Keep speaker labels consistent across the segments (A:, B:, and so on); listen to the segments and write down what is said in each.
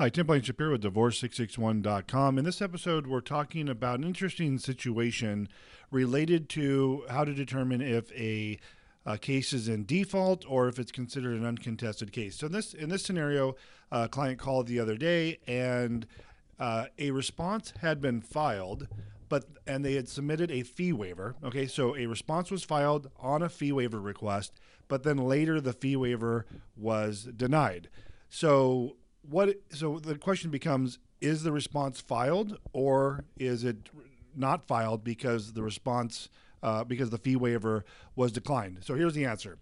A: Hi, Tim Blankenship with Divorce661.com. In this episode, we're talking about an interesting situation related to how to determine if a, a case is in default or if it's considered an uncontested case. So, in this in this scenario, a client called the other day and uh, a response had been filed, but and they had submitted a fee waiver. Okay, so a response was filed on a fee waiver request, but then later the fee waiver was denied. So what so the question becomes is the response filed or is it not filed because the response uh, because the fee waiver was declined? So here's the answer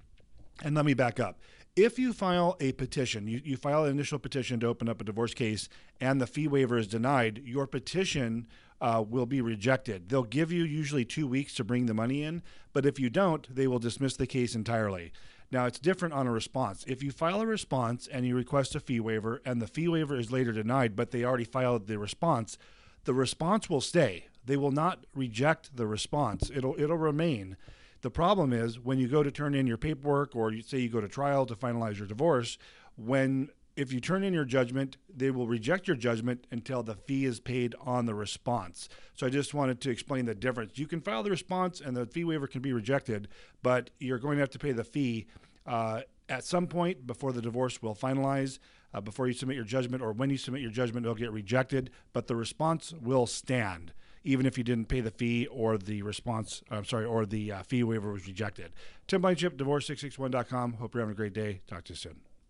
A: and let me back up. If you file a petition you, you file an initial petition to open up a divorce case and the fee waiver is denied your petition uh, will be rejected. They'll give you usually two weeks to bring the money in but if you don't they will dismiss the case entirely now, it's different on a response. If you file a response and you request a fee waiver and the fee waiver is later denied, but they already filed the response, the response will stay. They will not reject the response. It'll it'll remain. The problem is when you go to turn in your paperwork or you say you go to trial to finalize your divorce, when if you turn in your judgment, they will reject your judgment until the fee is paid on the response. So I just wanted to explain the difference. You can file the response and the fee waiver can be rejected, but you're going to have to pay the fee uh, at some point before the divorce will finalize. Uh, before you submit your judgment, or when you submit your judgment, it'll get rejected, but the response will stand even if you didn't pay the fee or the response, I'm sorry, or the uh, fee waiver was rejected. Tim Blankenship, divorce661.com. Hope you're having a great day. Talk to you soon.